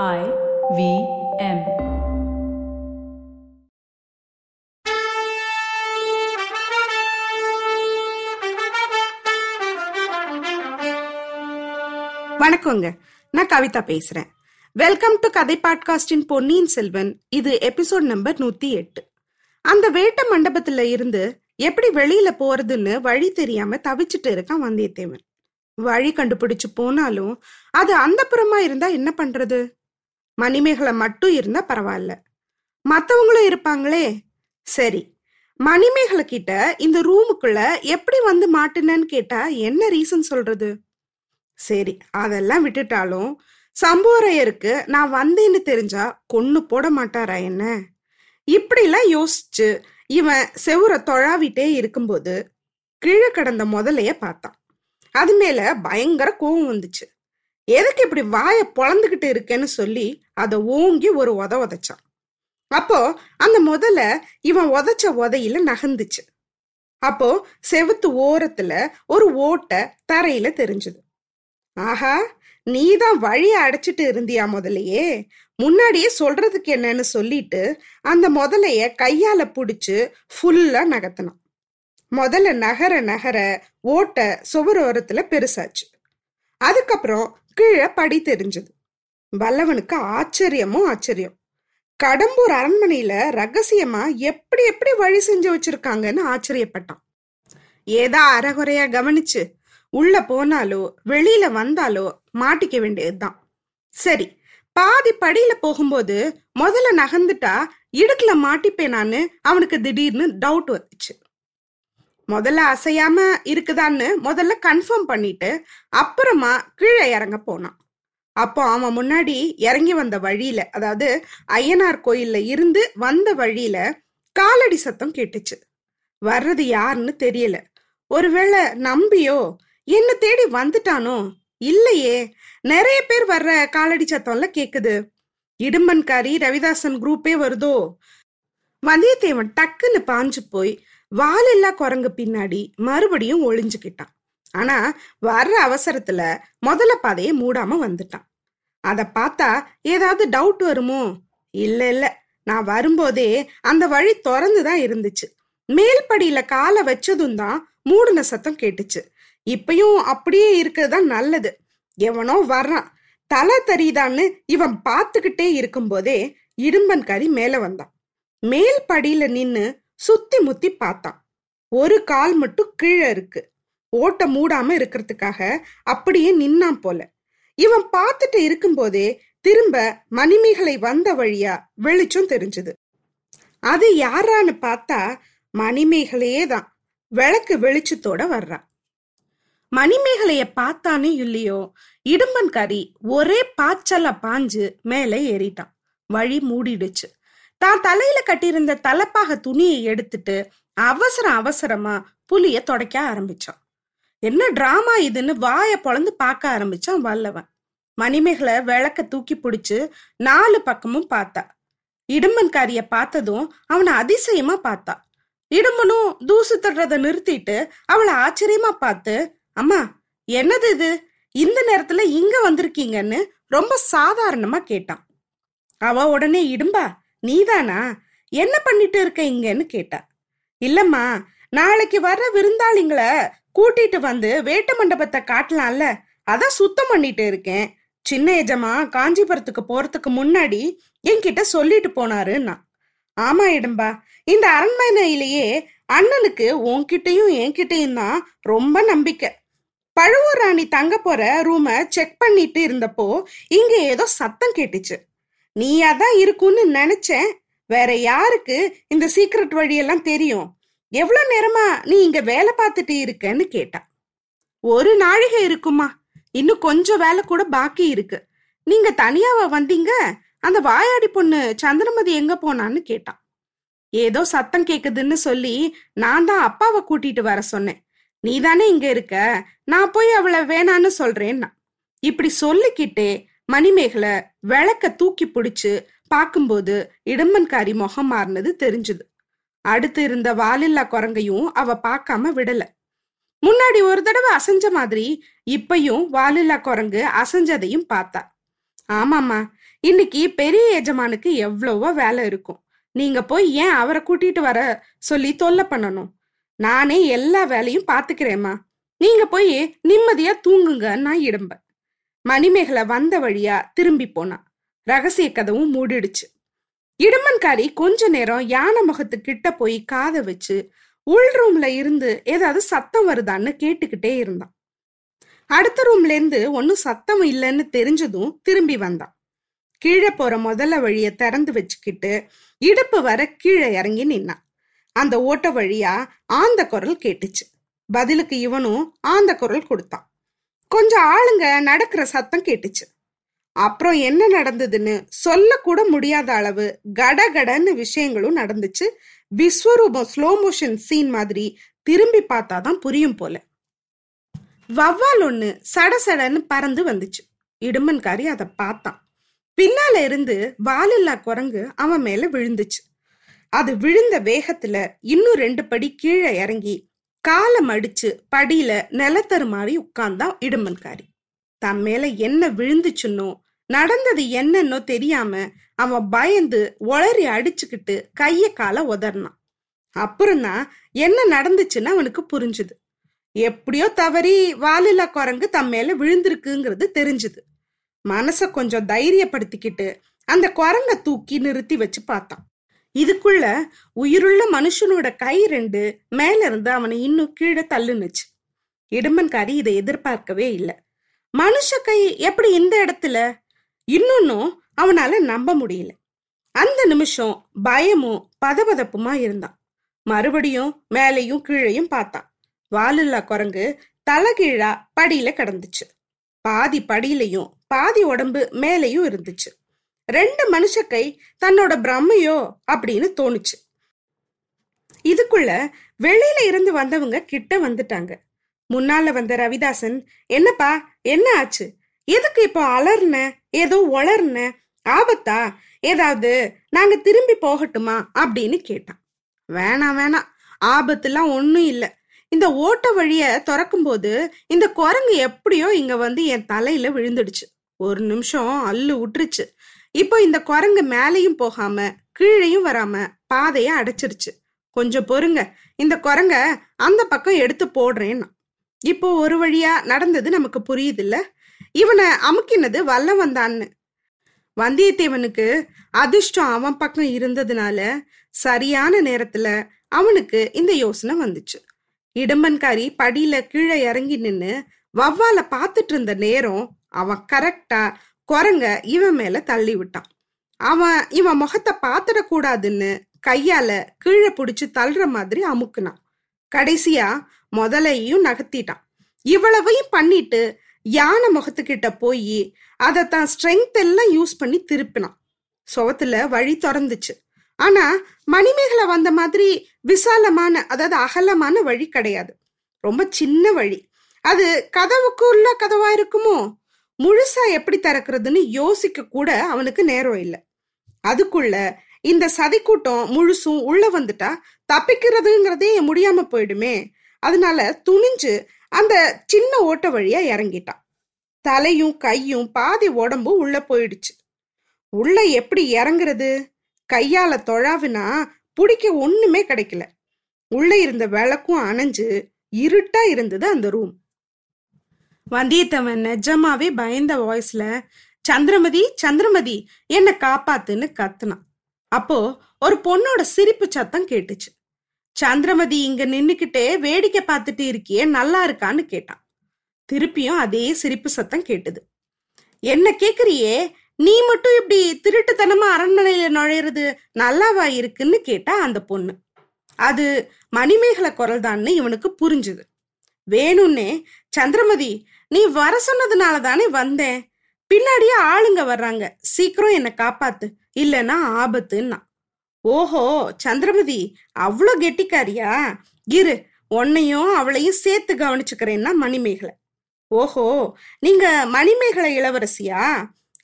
I V M. வணக்கங்க. நான் கவிதா பேசுறேன். வெல்கம் டு கதை பாட்காஸ்டின் பொன்னியின் செல்வன். இது எபிசோட் நம்பர் நூத்தி எட்டு. அந்த வேட்ட மண்டபத்துல இருந்து எப்படி வெளியில போறதுன்னு வழி தெரியாம தவிச்சிட்டு இருக்கான் வந்தியத்தேவன். வழி கண்டுபிடிச்சு போனாலும் அது அந்த புறமா இருந்தா என்ன பண்றது? மணிமேகலை மட்டும் இருந்தா பரவாயில்ல. மத்தவங்களும் இருப்பாங்களே. சரி மணிமேகலை கிட்ட இந்த ரூமுக்குள்ள எப்படி வந்து மாட்டினேன்னு கேட்டா என்ன ரீசன் சொல்றது? சரி அதெல்லாம் விட்டுட்டாலும் சம்போரையருக்கு நான் வந்தேன்னு தெரிஞ்சா கொன்னு போட மாட்டாரா என்ன? இப்படிலாம் யோசிச்சு இவன் செவுரை தொழாவிட்டே இருக்கும்போது கீழே கடந்த முதலைய பார்த்தான். அது மேல பயங்கர கோவம் வந்துச்சு. எதுக்கு இப்படி வாயை பொழந்துகிட்டு இருக்கேன்னு சொல்லி அதை ஓங்கி ஒரு உத உதைச்சான். அப்போ அந்த முதல இவன் உதைச்ச உதையில நகர்ந்துச்சு. அப்போ செவுத்து ஓரத்துல ஒரு ஓட்டை தரையில தெரிஞ்சது. ஆஹா நீதான் வழிய அடைச்சிட்டு இருந்தியா முதலையே முன்னாடியே சொல்றதுக்கு என்னன்னு சொல்லிட்டு அந்த முதலைய கையால புடிச்சு ஃபுல்லா நகர்த்தினான். முதல்ல நகர நகர ஓட்ட சுவரோரத்துல பெருசாச்சு. அதுக்கப்புறம் கீழே படி தெரிஞ்சது. வல்லவனுக்கு ஆச்சரியமும் ஆச்சரியம். கடம்பூர் அரண்மனையில ரகசியமா எப்படி எப்படி வழி செஞ்சு வச்சிருக்காங்கன்னு ஆச்சரியப்பட்டான். ஏதா அறகுறையா கவனிச்சு உள்ள போனாலோ வெளியில வந்தாலோ மாட்டிக்க வேண்டியதுதான். சரி பாதி படியில போகும்போது முதல்ல நகர்ந்துட்டா இடுக்குல மாட்டிப்பேனான்னு அவனுக்கு திடீர்னு டவுட் வந்துச்சு. முதல்ல அசையாம இருக்குதான்னு முதல்ல கன்ஃபார்ம் பண்ணிட்டு அப்புறமா கீழே இறங்க போனான். அப்போ அவன் முன்னாடி இறங்கி வந்த வழியில அதாவது ஐயனார் கோயில்ல இருந்து வந்த வழியில காலடி சத்தம் கேட்டுச்சு. வர்றது யாருன்னு தெரியல. ஒருவேளை நம்பியோ என்ன தேடி வந்துட்டானோ இல்லையே நிறைய பேர் வர்ற காலடி சத்தம்ல கேக்குது. இடும்பன்காரி ரவிதாசன் குரூப்பே வருதோ. வந்தியத்தேவன் டக்குன்னு பாஞ்சு போய் வாலெல்லாம் குரங்கு பின்னாடி மறுபடியும் ஒளிஞ்சுக்கிட்டான். ஆனா வர்ற அவசரத்துல முதல்ல பாதையை மூடாம வந்துட்டான். அதை பார்த்தா ஏதாவது டவுட் வருமோ? இல்ல இல்ல. நான் வரும்போதே அந்த வழி திறந்துதான் இருந்துச்சு. மேல்படியில காலை வச்சதும் தான் மூடின சத்தம் கேட்டுச்சு. இப்பயும் அப்படியே இருக்கிறது நல்லது. எவனோ வர்றான். தலை தெரியுதான்னு இவன் பார்த்துக்கிட்டே இருக்கும்போதே இடும்பன்காரி மேல வந்தான். மேல் படியில நின்னு சுத்தி முத்தி பார்த்தான். ஒரு கால் மட்டும் கீழே இருக்கு. ஓட்ட மூடாம இருக்கிறதுக்காக அப்படியே நின்னான் போல. இவன் பார்த்துட்டு இருக்கும்போதே திரும்ப மணிமேகலை வந்த வழியா வெளிச்சம் தெரிஞ்சது. அது யாரான்னு பார்த்தா மணிமேகலையே தான் விளக்கு வெளிச்சத்தோட வர்றா. மணிமேகலைய பார்த்தானே இல்லையோ? இடும்பன்காரி ஒரே பாய்ச்சல பாஞ்சு மேலே ஏறிட்டான். வழி மூடிடுச்சு. தான் தலையில கட்டியிருந்த தலைப்பாக துணியை எடுத்துட்டு அவசரம் அவசரமா புலிய தொடக்க ஆரம்பிச்சான். என்ன டிராமா இதுன்னு வாய பொழந்து பார்க்க ஆரம்பிச்சான் வல்லவன். மணிமேகலை விளக்க தூக்கி பிடிச்சு நாலு பக்கமும் பார்த்தா. இடும்பன்காரிய பார்த்ததும் அவனை அதிசயமா பார்த்தா. இடும்பனும் தூசு தடுறத நிறுத்திட்டு அவளை ஆச்சரியமா பார்த்து அம்மா என்னது இது? இந்த நேரத்துல இங்க வந்திருக்கீங்கன்னு ரொம்ப சாதாரணமா கேட்டான். அவ உடனே இடும்பா நீதானா? என்ன பண்ணிட்டு இருக்க இங்கன்னு கேட்டா. இல்லம்மா நாளைக்கு வர்ற விருந்தாளிங்களை கூட்டிட்டு வந்து வேட்ட மண்டபத்தை காட்டலாம்ல. அதான் சுத்தம் பண்ணிட்டு இருக்கேன். சின்ன எஜமா காஞ்சிபுரத்துக்கு போறதுக்கு முன்னாடி என்கிட்ட சொல்லிட்டு போனாருன்னா. ஆமா இடம்பா இந்த அரண்மனையிலேயே அண்ணனுக்கு உன்கிட்டயும் என்கிட்டயும் தான் ரொம்ப நம்பிக்கை. பழுவூர் ராணி தங்க போற ரூமை செக் பண்ணிட்டு இருந்தப்போ இங்க ஏதோ சத்தம் கேட்டுச்சு. நீயா தான் இருக்கும்னு நினைச்சேன். வேற யாருக்கு இந்த சீக்ரெட் வழியெல்லாம் தெரியும்? எவ்வளவு நேரமா நீ இங்க வேலை பார்த்துட்டு இருக்கன்னு கேட்டா. ஒரு நாழிகை இருக்குமா? இன்னும் கொஞ்சம் வேலை கூட பாக்கி இருக்கு. நீங்க தனியாவ வந்தீங்க? அந்த வாயாடி பொண்ணு சந்திரமதி எங்க போனான்னு கேட்டான் ஏதோ சத்தம் கேக்குதுன்னு சொல்லி நான் தான் அப்பாவை கூட்டிட்டு வர சொன்னேன். நீ தானே இங்க இருக்க? நான் போய் அவளை வேணான்னு சொல்றேன்னா. இப்படி சொல்லிக்கிட்டே மணிமேகலை விளக்க தூக்கி பிடிச்சு பார்க்கும்போது இடும்பன்காரி முகம் மாறினது தெரிஞ்சுது. அடுத்து இருந்த வாலில்லா குரங்கையும் அவ பார்க்காம விடல. முன்னாடி ஒரு தடவை அசைஞ்ச மாதிரி இப்பயும் வாலில்லா குரங்கு அசைஞ்சதையும் பார்த்தா. ஆமாம்மா இன்னைக்கு பெரிய எஜமானுக்கு எவ்வளவோ வேலை இருக்கும். நீங்க போய் ஏன் அவரை கூட்டிட்டு வர சொல்லி தொல்லை பண்ணணும்? நானே எல்லா வேலையும் பாத்துக்கிறேம்மா நீங்க போய் நிம்மதியா தூங்குங்க நான் இடம்பேன். மணிமேகலை வந்த வழியா திரும்பி போனா. ரகசிய கதவும் மூடிடுச்சு. இடுமன்காரி கொஞ்ச நேரம் யானை முகத்து கிட்ட போய் காதை வச்சு உள் ரூம்ல இருந்து ஏதாவது சத்தம் வருதான்னு கேட்டுக்கிட்டே இருந்தான். அடுத்த ரூம்ல இருந்து ஒன்னும் சத்தம் இல்லைன்னு தெரிஞ்சதும் திரும்பி வந்தான். கீழே போற முதல்ல வழிய திறந்து வச்சுக்கிட்டு இடுப்பு வர கீழே இறங்கி நின்னான். அந்த ஓட்ட வழியா ஆந்த குரல் கேட்டுச்சு. பதிலுக்கு இவனும் ஆந்த குரல் கொடுத்தான். கொஞ்சம் ஆளுங்க நடக்கிற சத்தம் கேட்டுச்சு. அப்புறம் என்ன நடந்ததுன்னு சொல்லக்கூட முடியாத அளவு கடகடன்னு விஷயங்களும் நடந்துச்சு. விஸ்வரூபம் ஸ்லோ மோஷன் சீன் மாதிரி திரும்பி பார்த்தாதான் புரியும் போல. வவ்வால் ஒண்ணு சடசடன்னு பறந்து வந்துச்சு. இடுமன்காரி அதை பார்த்தான். பின்னால இருந்து வாலில்லா குரங்கு அவன் மேல விழுந்துச்சு. அது விழுந்த வேகத்துல இன்னும் ரெண்டு படி கீழே இறங்கி காலம் அடிச்சு படியில நிலத்தரு மாதிரி உட்கார்ந்தான் இடுமன்காரி தன் மேல என்ன விழுந்துச்சுன்னோ நடந்தது என்னன்னோ தெரியாம அவன் பயந்து ஒளறி அடிச்சுக்கிட்டு கைய கால உதறினான் அப்புறம்தான் என்ன நடந்துச்சுன்னு அவனுக்கு புரிஞ்சுது. எப்படியோ தவறி வாலில்லா குரங்கு தம் மேல விழுந்திருக்குங்கிறது தெரிஞ்சுது. மனசை கொஞ்சம் தைரியப்படுத்திக்கிட்டு அந்த குரங்க தூக்கி நிறுத்தி வச்சு பார்த்தான். இதுக்குள்ள உயிருள்ள மனுஷனோட கை ரெண்டு மேல இருந்து அவனை இன்னும் கீழே தள்ளுனுச்சு. இடுமன்காரி இதை எதிர்பார்க்கவே இல்லை. மனுஷ கை எப்படி இந்த இடத்துல? இன்னொன்னும் அவனால நம்ப முடியல. அந்த நிமிஷம் பயமும் பதபதப்புமா இருந்தான். மறுபடியும் மேலையும் கீழையும் பார்த்தான். வாலில்லா குரங்கு தலைகீழா படியில கிடந்துச்சு. பாதி படியிலையும் பாதி உடம்பு மேலையும் இருந்துச்சு. ரெண்டு மனுஷ கை தன்னோட பிரம்மையோ அப்படின்னு தோணுச்சு. இதுக்குள்ள வெளியில இருந்து வந்தவங்க கிட்ட வந்துட்டாங்க. முன்னால வந்த ரவிதாசன் என்னப்பா என்ன ஆச்சு? எதுக்கு இப்போ அலர்ன? ஏதோ ஒளர்ன? ஆபத்தா? ஏதாவது நாங்க திரும்பி போகட்டுமா? அப்படின்னு கேட்டான். வேணாம் வேணாம் ஆபத்துலாம் ஒன்றும் இல்லை. இந்த ஓட்ட வழிய திறக்கும்போது இந்த குரங்கு எப்படியோ இங்க வந்து என் தலையில விழுந்துடுச்சு. ஒரு நிமிஷம் அல்லு விட்டுருச்சு இப்போ இந்த குரங்கு மேலையும் போகாம கீழையும் வராம பாதைய அடைச்சிருச்சு. கொஞ்சம் பொறுங்க. இந்த குரங்க அந்த பக்கம் எடுத்து போடுறேன்னா. இப்போ ஒரு வழியா நடந்தது நமக்கு புரியுது இவனை அமுக்கினது வல்ல வந்தான்னு வந்தியத்தேவனுக்கு அதிர்ஷ்டம் அவன் பக்கம் இருந்ததுனால சரியான நேரத்துல அவனுக்கு இந்த யோசனை வந்துச்சு. இடும்பன்காரி படியில கீழே இறங்கி நின்னு வவ்வால பாத்துட்டு இருந்த நேரம் அவன் கரெக்டா குரங்க இவன் மேல தள்ளி விட்டான். அவன் இவன் முகத்தை பார்த்துடக்கூடாதுன்னு கையால கீழே பிடிச்சு தள்ளுற மாதிரி அமுக்குனான். கடைசியா முதலையும் நகர்த்திட்டான். இவ்வளவையும் பண்ணிட்டு யானை முகத்துக்கிட்ட போய் அதை தான் ஸ்ட்ரென்த் எல்லாம் யூஸ் பண்ணி திருப்பினான். சுவத்துல வழி திறந்துச்சு. ஆனா மணிமேகலை வந்த மாதிரி விசாலமான அதாவது அகலமான வழி கிடையாது. ரொம்ப சின்ன வழி. அது கதவுக்குள்ள கதவா இருக்குமோ? முழுசா எப்படி திறக்கிறதுன்னு யோசிக்க கூட அவனுக்கு நேரம் இல்லை. அதுக்குள்ள இந்த சதி கூட்டம் முழுசும் உள்ள வந்துட்டா தப்பிக்கிறதுங்கிறதே முடியாம போயிடுமே. அதனால துணிஞ்சு அந்த சின்ன ஓட்ட வழியா இறங்கிட்டான். தலையும் கையும் பாதி உடம்பும் உள்ள போயிடுச்சு. உள்ள எப்படி இறங்குறது? கையால தொழாவினா பிடிக்க ஒண்ணுமே கிடைக்கல. உள்ள இருந்த விளக்கும் அணைஞ்சு இருட்டா இருந்தது அந்த ரூம். வந்தியத்தவன் நிஜமாவே பயந்த வாய்ஸ்ல சந்திரமதி சந்திரமதி என்ன காப்பாத்துன்னு கத்துனான். அப்போ ஒரு பொண்ணோட சிரிப்பு சத்தம் கேட்டுச்சு. சந்திரமதி இங்க நின்னுக்கிட்டே வேடிக்கை பார்த்துட்டு இருக்கியே நல்லா இருக்கான்னு கேட்டான். திருப்பியும் அதே சிரிப்பு சத்தம் கேட்டுது. என்ன கேக்குறியே நீ மட்டும் இப்படி திருட்டுத்தனமா அரண்மனையில நுழையிறது நல்லாவா இருக்குன்னு கேட்டா அந்த பொண்ணு. அது மணிமேகலை குரல் தான்னு இவனுக்கு புரிஞ்சுது. வேணும்னே சந்திரமதி நீ வர சொன்னதுனால தானே வந்தேன். பின்னாடியே ஆளுங்க வர்றாங்க. சீக்கிரம் என்னை காப்பாத்து. இல்லைன்னா ஆபத்துன்னா. ஓஹோ சந்திரமதி அவ்வளோ கெட்டிக்காரியா? இரு உன்னையும் அவளையும் சேர்த்து கவனிச்சுக்கிறேன்னா மணிமேகலை. ஓஹோ நீங்க மணிமேகலை இளவரசியா?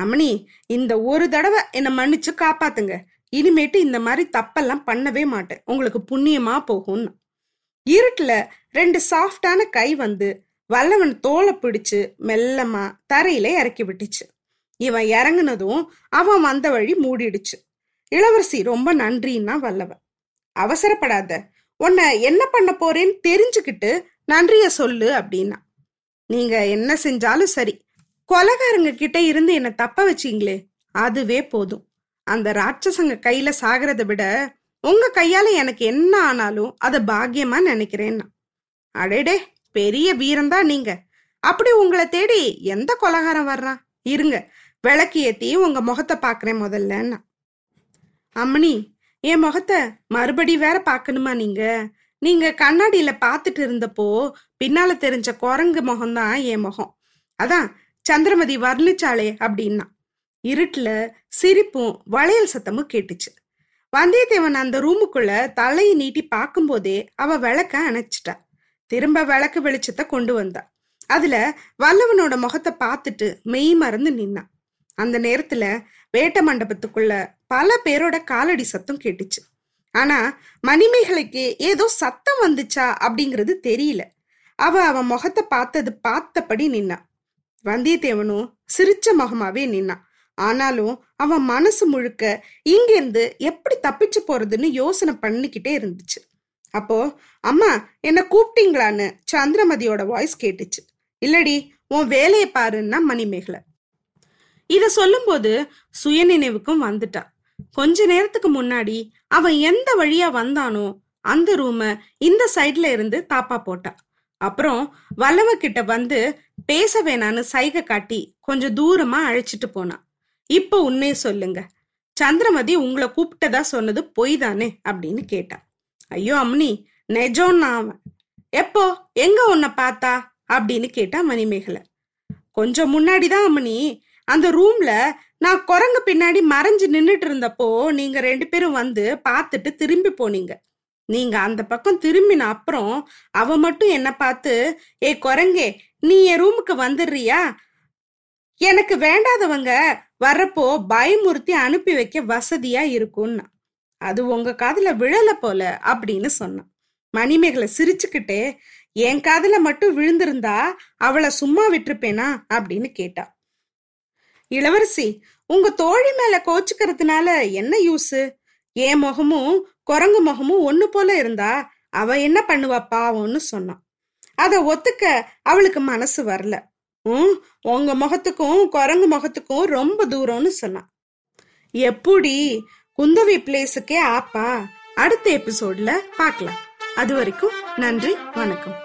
அம்மணி இந்த ஒரு தடவை என்னை மன்னிச்சு காப்பாத்துங்க. இனிமேட்டு இந்த மாதிரி தப்பெல்லாம் பண்ணவே மாட்டேன். உங்களுக்கு புண்ணியமா போகும்னு. இருட்டுல ரெண்டு சாஃப்டான கை வந்து வல்லவன் தோலை பிடிச்சு மெல்லமா தரையில இறக்கி விட்டுச்சு. இவன் இறங்குனதும் அவன் வந்த வழி மூடிடுச்சு. இளவரசி ரொம்ப நன்றின்னா வல்லவன். அவசரப்படாத. உன்னை என்ன பண்ண போறேன்னு தெரிஞ்சுக்கிட்டு நன்றிய சொல்லு அப்படின்னா. நீங்க என்ன செஞ்சாலும் சரி. கொலகாரங்க கிட்ட இருந்து என்னை தப்ப வச்சீங்களே அதுவே போதும். அந்த ராட்சசங்க கையில சாகிறத விட உங்க கையால எனக்கு என்ன ஆனாலும் அதை பாக்கியமா நினைக்கிறேன்னா. அடேடே! பெரிய வீரம்தான் நீங்க. அப்படி உங்களை தேடி எந்த கொலகாரம் வர்றான் இருங்க விளக்கு ஏத்தி உங்க முகத்தை பாக்குறேன் முதல்லன்னா. அம்மணி என் முகத்தை மறுபடி வேற பார்க்கணுமா நீங்க? நீங்க கண்ணாடியில பார்த்துட்டு இருந்தப்போ பின்னால தெரிஞ்ச குரங்கு முகம்தான் என் முகம். அதான் சந்திரமதி வர்ணிச்சாளே அப்படின்னா. இருட்டுல சிரிப்பும் வளையல் சத்தமும் கேட்டுச்சு. வந்தியத்தேவன் அந்த ரூமுக்குள்ள தலையை நீட்டி பார்க்கும்போதே அவ விளக்க அணைச்சிட்டா. திரும்ப விளக்கு வெளிச்சத்தை கொண்டு வந்தா. அதுல வல்லவனோட முகத்தை பார்த்துட்டு மெய் மறந்து நின்னான் அந்த நேரத்துல வேட்ட மண்டபத்துக்குள்ள பல பேரோட காலடி சத்தம் கேட்டுச்சு. ஆனா மணிமேகலைக்கு ஏதோ சத்தம் வந்துச்சா அப்படிங்கிறது தெரியல. அவ அவன் முகத்தை பார்த்தது பார்த்தபடி நின்னான் வந்தியத்தேவனும் சிரிச்ச முகமாவே நின்னான் ஆனாலும் அவன் மனசு முழுக்க இங்கிருந்து எப்படி தப்பிச்சு போறதுன்னு யோசனை பண்ணிக்கிட்டே இருந்துச்சு. அப்போ அம்மா என்ன கூப்பிட்டீங்களான்னு சந்திரமதியோட வாய்ஸ் கேட்டுச்சு. இல்லடி உன் வேலையை பாருன்னா மணிமேகலை. இத சொல்லும்போது சுயநினைவுக்கும் வந்துட்டா. கொஞ்ச நேரத்துக்கு முன்னாடி அவன் எந்த வழியா வந்தானோ அந்த ரூம இந்த சைட்ல இருந்து தாப்பா போட்டா. அப்புறம் வல்லவ கிட்ட வந்து பேச வேணான்னு சைகை காட்டி கொஞ்சம் தூரமா அழைச்சிட்டு போனான் இப்போ உண்மையை சொல்லுங்க. சந்திரமதி உங்களை கூப்பிட்டதா சொன்னது பொய் தானே? அப்படின்னு கேட்டான் ஐயோ அம்னி நெஜோன்னா அவன். எப்போ எங்க உன்னை பார்த்தா? அப்படின்னு கேட்டா மணிமேகலை. கொஞ்சம் முன்னாடிதான் அம்மனி அந்த ரூம்ல நான் குரங்கு பின்னாடி மறைஞ்சு நின்றுட்டு இருந்தப்போ நீங்க ரெண்டு பேரும் வந்து பார்த்துட்டு திரும்பி போனீங்க. நீங்க அந்த பக்கம் திரும்பின அப்புறம் அவ மட்டும் என்ன பார்த்து ஏ குரங்கே நீ என் ரூமுக்கு வந்துடுறியா? எனக்கு வேண்டாதவங்க வர்றப்போ பயமுறுத்தி அனுப்பி வைக்க வசதியா இருக்கும்னா. அது உங்க காதுல விழல போல அப்படின்னு சொன்னான். மணிமேகலை சிரிச்சுக்கிட்டே என் காதுல மட்டும் விழுந்திருந்தா அவளை சும்மா விட்டுருப்பேனா? அப்படின்னு கேட்டா. இளவரசி உங்க தோழி மேல கோச்சுக்கிறதுனால என்ன யூஸ்? என் முகமும் குரங்கு முகமும் ஒண்ணு போல இருந்தா அவ என்ன பண்ணுவா பாவம்னு சொன்னான். அத ஒத்துக்க அவளுக்கு மனசு வரல. உம் உங்க முகத்துக்கும் குரங்கு முகத்துக்கும் ரொம்ப தூரம்னு சொன்னான். எப்படி? குந்தவி பிளேஸுக்கே ஆப்பா. அடுத்த எபிசோட்ல பார்க்கலாம். அது வரைக்கும் நன்றி வணக்கம்.